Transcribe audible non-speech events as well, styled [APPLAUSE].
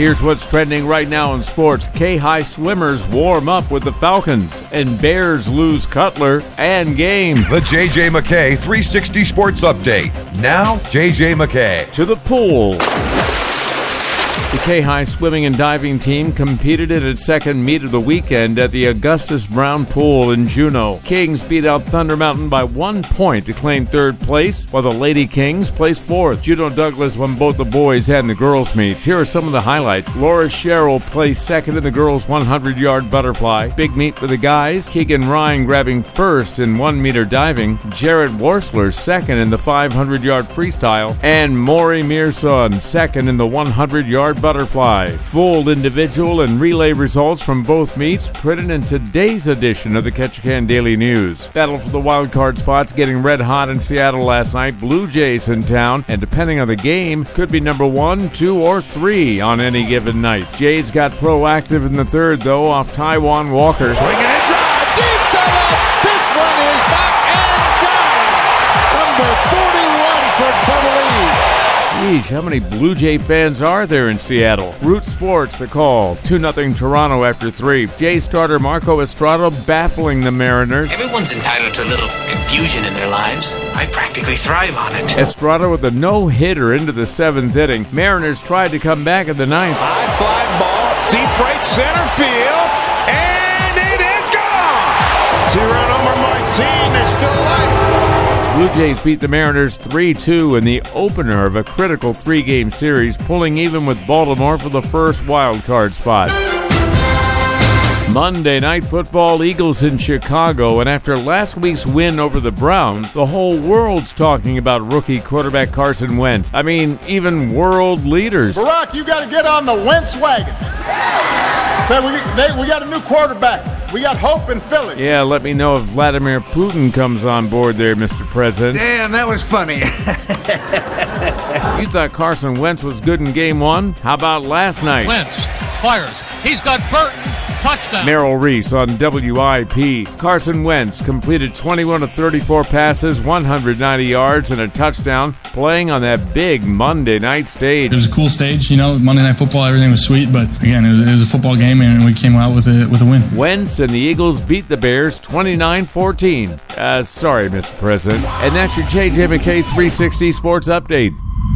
Here's what's trending right now in sports. K High swimmers warm up with the Falcons, and Bears lose Cutler and game. The JJ McKay 360 Sports Update. Now, JJ McKay. To the pool. The K High swimming and diving team competed in its second meet of the weekend at the Augustus Brown Pool in Juneau. Kings beat out Thunder Mountain by one point to claim third place, while the Lady Kings placed fourth. Juneau Douglas won both the boys and the girls' meets. Here are some of the highlights. Laura Sherrill placed second in the girls' 100 yard butterfly. Big meet for the guys. Keegan Ryan grabbing first in one meter diving. Jared Worsler second in the 500 yard freestyle. And Maury Mearson second in the 100 yard butterfly. Full individual and relay results from both meets printed in today's edition of the Ketchikan Daily News. Battle for the wild card spots getting red hot in Seattle last night. Blue Jays in town, and depending on the game, could be number one, two, or three on any given night. Jays got proactive in the third, though, off Taijuan Walker. Swinging and drive, deep left. This one is back and gone. Number 41 for Bubba Lee. Geez, how many Blue Jay fans are there in Seattle? Root Sports, the call. 2 0 Toronto after three. Jay starter Marco Estrada baffling the Mariners. Everyone's entitled to a little confusion in their lives. I practically thrive on it. Estrada with a no hitter into the seventh inning. Mariners tried to come back in the ninth. High fly ball, deep right center field, and it is gone. Two-run homer Martin. There's still life. Blue Jays beat the Mariners 3 2 in the opener of a critical three game series, pulling even with Baltimore for the first wild card spot. Monday Night Football Eagles in Chicago, and after last week's win over the Browns, the whole world's talking about rookie quarterback Carson Wentz. I mean, even world leaders. Barack, you got to get on the Wentz wagon. Say, we, they, we got a new quarterback. We got hope in Philly. Yeah, let me know if Vladimir Putin comes on board there, Mr. President. Damn, that was funny. [LAUGHS] you thought Carson Wentz was good in game one? How about last night? Wentz fires. He's got Burton. Touchdown. Merrill Reese on WIP. Carson Wentz completed 21 of 34 passes, 190 yards, and a touchdown, playing on that big Monday night stage. It was a cool stage, you know. Monday Night Football, everything was sweet, but again, it was, it was a football game, and we came out with a with a win. Wentz and the Eagles beat the Bears 29-14. Uh, sorry, Mr. President. And that's your JJ McKay 360 Sports Update.